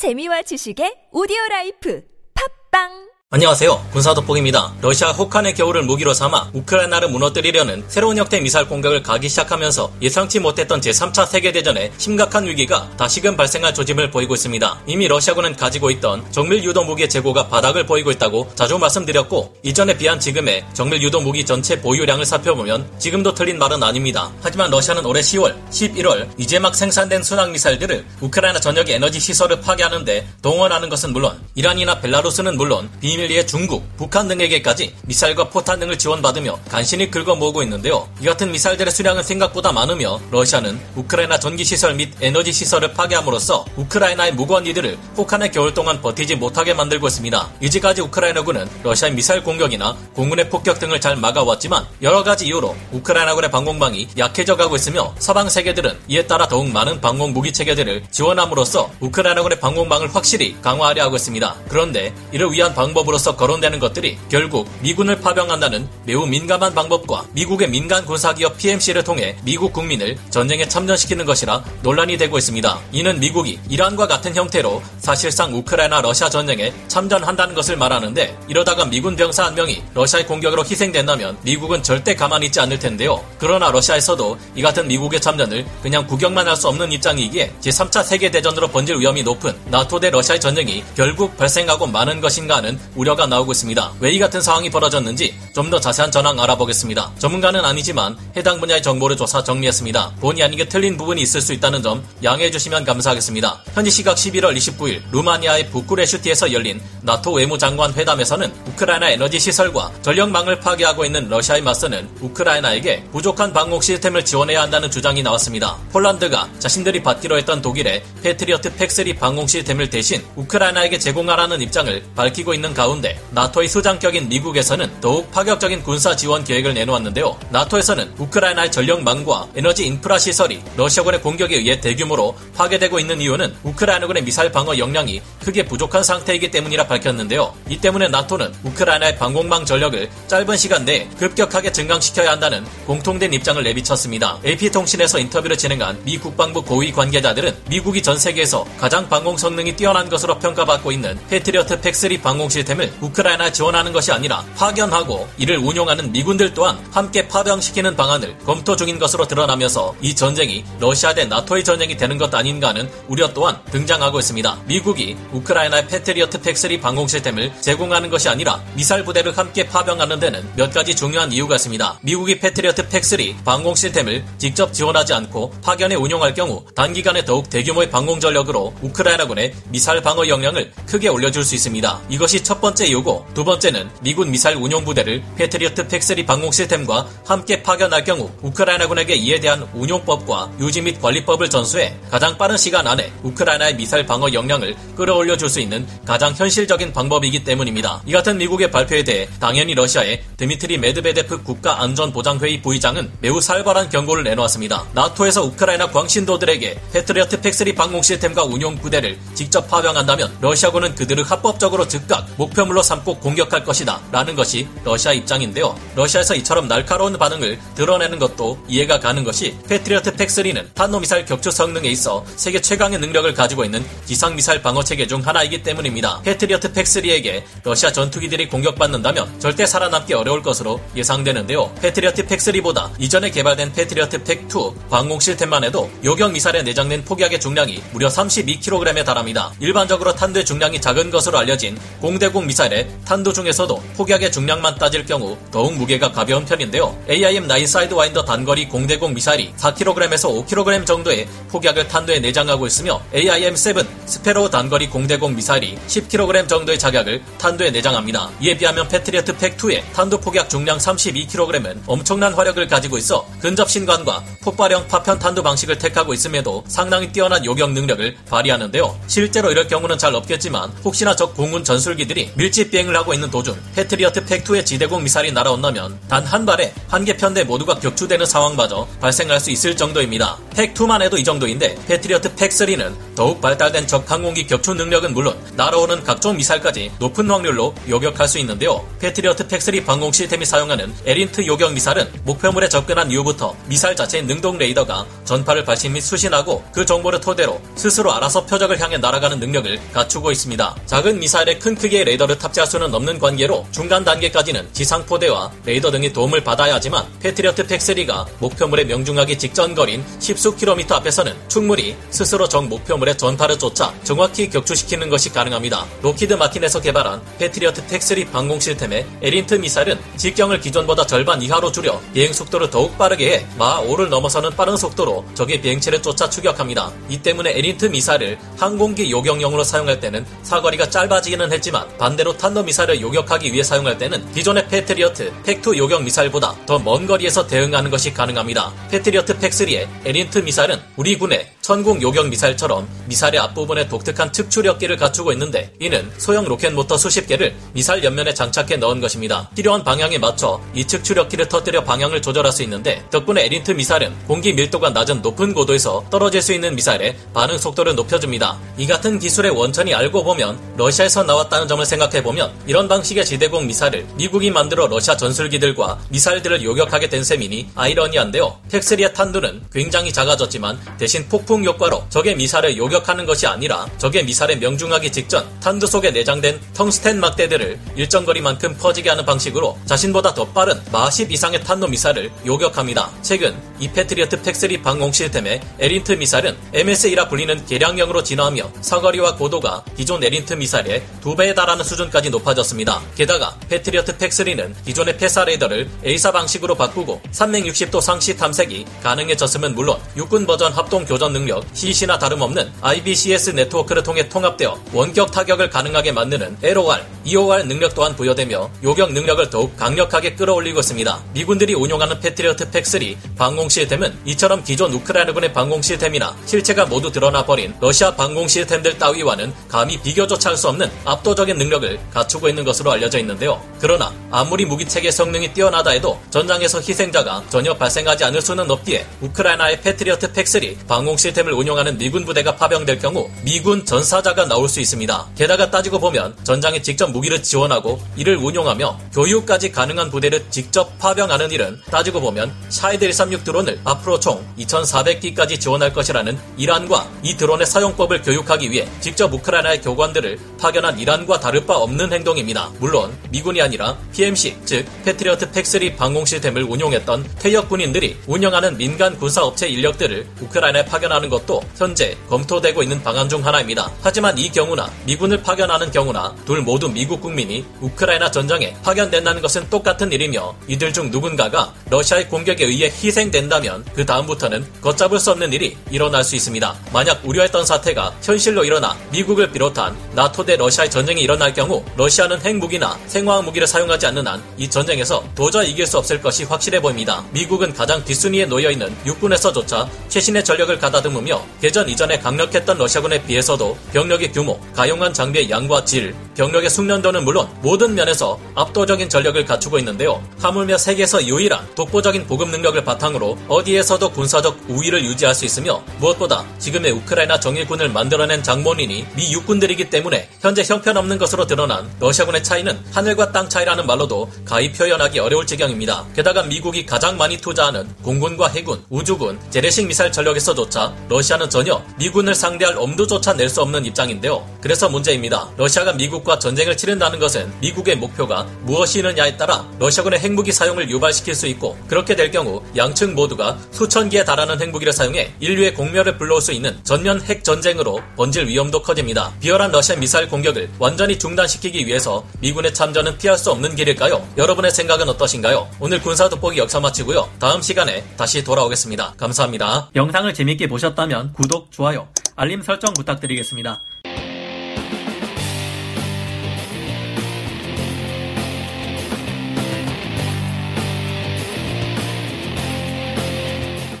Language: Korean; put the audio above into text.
재미와 지식의 오디오 life. 팟빵 안녕하세요. 군사돋보기입니다. 러시아 혹한의 겨울을 무기로 삼아 우크라이나를 무너뜨리려는 새로운 형태의 미사일 공격을 가하기 시작하면서 예상치 못했던 제3차 세계대전에 심각한 위기가 다시금 발생할 조짐을 보이고 있습니다. 이미 러시아군은 가지고 있던 정밀 유도 무기의 재고가 바닥을 보이고 있다고 자주 말씀드렸고 이전에 비한 지금의 정밀 유도 무기 전체 보유량을 살펴보면 지금도 틀린 말은 아닙니다. 하지만 러시아는 올해 10월, 11월 이제 막 생산된 순항 미사일들을 우크라이나 전역의 에너지 시설을 파괴하는데 동원하는 것은 물론 이란이나 벨라루스는 물론 비밀 비밀리에 중국, 북한 등에게까지 미사일과 포탄 등을 지원받으며 간신히 긁어 모으고 있는데요. 이 같은 미사일들의 수량은 생각보다 많으며 러시아는 우크라이나 전기시설 및 에너지 시설을 파괴함으로써 우크라이나의 무고한 이들을 혹한의 겨울 동안 버티지 못하게 만들고 있습니다. 이제까지 우크라이나군은 러시아의 미사일 공격이나 공군의 폭격 등을 잘 막아왔지만 여러 가지 이유로 우크라이나군의 방공망이 약해져 가고 있으며 서방 세계들은 이에 따라 더욱 많은 방공 무기 체계들을 지원함으로써 우크라이나군의 방공망을 확실히 강화하려 하고 있습니다. 그런데 이를 위한 방법은 방법으로서 거론되는 것들이 결국 미군을 파병한다는 매우 민감한 방법과 미국의 민간 군사기업 PMC를 통해 미국 국민을 전쟁에 참전시키는 것이라 논란이 되고 있습니다. 이는 미국이 이란과 같은 형태로 사실상 우크라이나 러시아 전쟁에 참전한다는 것을 말하는데 이러다가 미군 병사 한 명이 러시아의 공격으로 희생된다면 미국은 절대 가만히 있지 않을 텐데요. 그러나 러시아에서도 이 같은 미국의 참전을 그냥 구경만 할 수 없는 입장이기에 제3차 세계대전으로 번질 위험이 높은 나토 대 러시아의 전쟁이 결국 발생하고 마는 것인가 하는 우려가 나오고 있습니다. 왜 이 같은 상황이 벌어졌는지 좀 더 자세한 전황 알아보겠습니다. 전문가는 아니지만 해당 분야의 정보를 조사 정리했습니다. 본의 아니게 틀린 부분이 있을 수 있다는 점 양해해 주시면 감사하겠습니다. 현지 시각 11월 29일 루마니아의 부쿠레슈티에서 열린 나토 외무장관 회담에서는 우크라이나 에너지 시설과 전력망을 파괴하고 있는 러시아에 맞서는 우크라이나에게 부족한 방공 시스템을 지원해야 한다는 주장이 나왔습니다. 폴란드가 자신들이 받기로 했던 독일의 패트리어트 팩3 방공 시스템을 대신 우크라이나에게 제공하라는 입장을 밝히고 있는 가운데 나토의 수장격인 미국에서는 더욱 파격적인 군사 지원 계획을 내놓았는데요. 나토에서는 우크라이나의 전력망과 에너지 인프라 시설이 러시아군의 공격에 의해 대규모로 파괴되고 있는 이유는 우크라이나군의 미사일 방어 역량이 크게 부족한 상태이기 때문이라 밝혔는데요. 이 때문에 나토는 우크라이나의 방공망 전력을 짧은 시간 내에 급격하게 증강시켜야 한다는 공통된 입장을 내비쳤습니다. AP통신에서 인터뷰를 진행한 미 국방부 고위 관계자들은 미국이 전 세계에서 가장 방공 성능이 뛰어난 것으로 평가받고 있는 패트리어트 PAC3 방공 시스템 시스템을 우크라이나 지원하는 것이 아니라 파견하고 이를 운용하는 미군들 또한 함께 파병시키는 방안을 검토 중인 것으로 드러나면서 이 전쟁이 러시아 대 나토의 전쟁이 되는 것 아닌가 하는 우려 또한 등장하고 있습니다. 미국이 우크라이나에 패트리어트 PAC3 방공 시스템을 제공하는 것이 아니라 미사일 부대를 함께 파병하는 데는 몇 가지 중요한 이유가 있습니다. 미국이 패트리어트 PAC3 방공 시스템을 직접 지원하지 않고 파견에 운용할 경우 단기간에 더욱 대규모의 방공 전력으로 우크라이나군의 미사일 방어 역량을 크게 올려줄 수 있습니다. 이것이 첫 번째 이유고 두 번째는 미군 미사일 운용 부대를 패트리어트 PAC3 방공 시스템과 함께 파견할 경우 우크라이나군에게 이에 대한 운용법과 유지 및 관리법을 전수해 가장 빠른 시간 안에 우크라이나의 미사일 방어 역량을 끌어올려 줄 수 있는 가장 현실적인 방법이기 때문입니다. 이 같은 미국의 발표에 대해 당연히 러시아의 드미트리 메드베데프 국가안전보장회의 부의장은 매우 살벌한 경고를 내놓았습니다. 나토에서 우크라이나 광신도들에게 패트리어트 PAC3 방공 시스템과 운용 부대를 직접 파병한다면 러시아군은 그들을 합법적으로 즉각 목표물로 삼고 공격할 것이다. 라는 것이 러시아 입장인데요. 러시아에서 이처럼 날카로운 반응을 드러내는 것도 이해가 가는 것이 패트리어트 PAC3는 탄도미사일 격추 성능에 있어 세계 최강의 능력을 가지고 있는 지상미사일 방어 체계 중 하나이기 때문입니다. 패트리어트 PAC3에게 러시아 전투기들이 공격받는다면 절대 살아남기 어려울 것으로 예상되는데요. 패트리어트 PAC3보다 이전에 개발된 패트리어트 PAC2 방공 시스템만 해도 요격 미사일에 내장된 폭약의 중량이 무려 32kg에 달합니다. 일반적으로 탄두의 중량이 작은 것으로 알려진 공대공 미사일의 탄두 중에서도 폭약의 중량만 따질 경우 더욱 무게가 가벼운 편인데요. AIM-9 사이드와인더 단거리 공대공 미사일이 4kg에서 5kg 정도의 폭약을 탄두에 내장하고 있으며 AIM-7 스패로 단거리 공대공 미사일이 10kg 정도의 작약을 탄두에 내장합니다. 이에 비하면 패트리어트 PAC2의 탄두 폭약 중량 32kg은 엄청난 화력을 가지고 있어 근접 신관과 폭발형 파편 탄두 방식을 택하고 있음에도 상당히 뛰어난 요격 능력을 발휘하는데요. 실제로 이럴 경우는 잘 없겠지만 혹시나 적 공군 전술기들이 밀집 비행을 하고 있는 도중 패트리어트 PAC2의 지대공 미사일이 날아온다면 단 한 발에 한 개 편대 모두가 격추되는 상황마저 발생할 수 있을 정도입니다. PAC2만 해도 이 정도인데 패트리어트 PAC3는 더욱 발달된 적 항공기 격추 능력은 물론 날아오는 각종 미사일까지 높은 확률로 요격할 수 있는데요. 패트리어트 PAC3 방공 시스템이 사용하는 ERINT 요격 미사일은 목표물에 접근한 이후부터 미사일 자체의 능동 레이더가 전파를 발신 및 수신하고 그 정보를 토대로 스스로 알아서 표적을 향해 날아가는 능력을 갖추고 있습니다. 작은 미사일에 큰 크기의 레이더를 탑재할 수는 없는 관계로 중간 단계까지는 지상포대와 레이더 등의 도움을 받아야 하지만 패트리어트 PAC3가 목표물에 명중하기 직전 거리인 10수 킬로미터 앞에서는 충분히 스스로 적 목표물의 전파를 쫓아 정확히 격추시키는 것이 가능합니다. 록히드 마틴에서 개발한 패트리어트 PAC3 방공 시스템의 ERINT 미사일은 직경을 기존보다 절반 이하로 줄여 비행 속도를 더욱 빠르게 해 마하 5를 넘어서는 빠른 속도로 적의 비행체를 쫓아 추격합니다. 이 때문에 ERINT 미사일을 항공기 요격용으로 사용할 때는 사거리가 짧아지기는 했지만 반대로 탄도 미사일을 요격하기 위해 사용할 때는 기존의 패트리어트 PAC2 요격 미사일보다 더 먼 거리에서 대응하는 것이 가능합니다. 패트리어트 PAC3의 ERINT 미사일은 우리 군의 천궁 요격 미사일처럼 미사일의 앞부분에 독특한 측추력기를 갖추고 있는데 이는 소형 로켓 모터 수십 개를 미사일 옆면에 장착해 넣은 것입니다. 필요한 방향에 맞춰 이 측추력기를 터뜨려 방향을 조절할 수 있는데 덕분에 ERINT 미사일은 공기 밀도가 낮은 높은 고도에서 떨어질 수 있는 미사일의 반응 속도를 높여줍니다. 이 같은 기술의 원천이 알고 보면 러시아에서 나왔다는 점을 생각해 보면 이런 방식의 지대공 미사일을 미국이 만들어 러시아 전술기들과 미사일들을 요격하게 된 셈이니 아이러니한데요. PAC3의 탄두는 굉장히 작아졌지만 대신 폭풍 효과로 적의 미사일을 요격하는 것이 아니라 적의 미사일에 명중하기 직전 탄두 속에 내장된 텅스텐 막대들을 일정 거리만큼 퍼지게 하는 방식으로 자신보다 더 빠른 마하 10 이상의 탄도 미사일을 요격합니다. 최근 이 패트리어트 PAC3 방공 시스템의 ERINT 미사일은 MSE라 불리는 개량형으로 진화하며 사거리와 고도가 기존 ERINT 미사일의 두 배에 달하는 수준까지 높아졌습니다. 게다가 패트리어트 PAC3는 기존의 PESA 레이더를 AESA 방식으로 바꾸고 360도 상시 탐색이 가능해졌음은 물론 육군 버전 합동 교전 능력 CEC나 다름없는 IBCS 네트워크를 통해 통합되어 원격 타격을 가능하게 만드는 LOR, EOR 능력 또한 부여되며 요격 능력을 더욱 강력하게 끌어올리고 있습니다. 미군들이 운용하는 패트리어트 PAC3 방공 시스템은 이처럼 기존 우크라이나군의 방공 시스템이나 실체가 모두 드러나 버린 러시아 방공 시스템들 따위와는 감히 비교조차 할 수 없는 압도적인 능력을 갖추고 있는 것으로 알려져 있는데요. 그러나 아무리 무기 체계 성능이 뛰어나다 해도 전장에서 희생자가 전혀 발생하지 않을 수는 없기에 우크라이나에 패트리어트 PAC3 방공 시스템을 운용하는 미군 부대가 파병될 경우 미군 전사자가 나올 수 있습니다. 게다가 따지고 보면 전장에 직접 무기를 지원하고 이를 운용하며 교육까지 가능한 부대를 직접 파병하는 일은 따지고 보면 샤헤드 136 드론을 앞으로 총 2,400기까지 지원할 것이라는 이란과 이 드론의 사용법을 교육하기 위해 직접 우크라이나의 교관들을 파견한 이란과 다를 바 없는 행동입니다. 물론 미군이 아니라 PMC 즉 패트리어트 팩3 방공 시스템을 운용했던 퇴역 군인들이 운영하는 민간 군사 업체 인력들을 우크라이나에 파견하는 것도 현재 검토되고 있는 방안 중 하나입니다. 하지만 이 경우나 미군을 파견하는 경우나 둘 모두 미국 국민이 우크라이나 전장에 파견된다는 것은 똑같은 일이며 이들 중 누군가가 러시아의 공격에 의해 희생된다면 그 다음부터는 걷잡을 수 없는 일이 일어날 수 있습니다. 만약 우려했던 사태가 현실로 일어나 미국을 비롯한 나토 대 러시아의 전쟁이 일어날 경우 러시아는 핵무기나 생화학 무기를 사용하지 않는 한 이 전쟁에서 도저히 이길 수 없을 것이 확실해 보입니다. 미국은 가장 뒷순위에 놓여 있는 육군에서조차 최신의 전력을 가다듬 으며 개전 이전에 강력했던 러시아군에 비해서도 병력의 규모, 가용한 장비의 양과 질, 병력의 숙련도는 물론 모든 면에서 압도적인 전력을 갖추고 있는데요. 하물며 세계에서 유일한 독보적인 보급 능력을 바탕으로 어디에서도 군사적 우위를 유지할 수 있으며 무엇보다 지금의 우크라이나 정일군을 만들어낸 장본인이 미 육군들이기 때문에 현재 형편없는 것으로 드러난 러시아군의 차이는 하늘과 땅 차이라는 말로도 가히 표현하기 어려울 지경입니다. 게다가 미국이 가장 많이 투자하는 공군과 해군, 우주군, 재래식 미사일 전력에서조차 러시아는 전혀 미군을 상대할 엄두조차 낼 수 없는 입장인데요. 그래서 문제입니다. 러시아가 미국과 전쟁을 치른다는 것은 미국의 목표가 무엇이느냐에 따라 러시아군의 핵무기 사용을 유발시킬 수 있고 그렇게 될 경우 양측 모두가 수천 개에 달하는 핵무기를 사용해 인류의 공멸을 불러올 수 있는 전면 핵 전쟁으로 번질 위험도 커집니다. 비열한 러시아 미사일 공격을 완전히 중단시키기 위해서 미군의 참전은 피할 수 없는 길일까요? 여러분의 생각은 어떠신가요? 오늘 군사 돋보기 역사 마치고요. 다음 시간에 다시 돌아오겠습니다. 감사합니다. 영상을 재밌게 보 셨다면 구독, 좋아요, 알림 설정 부탁드리겠습니다.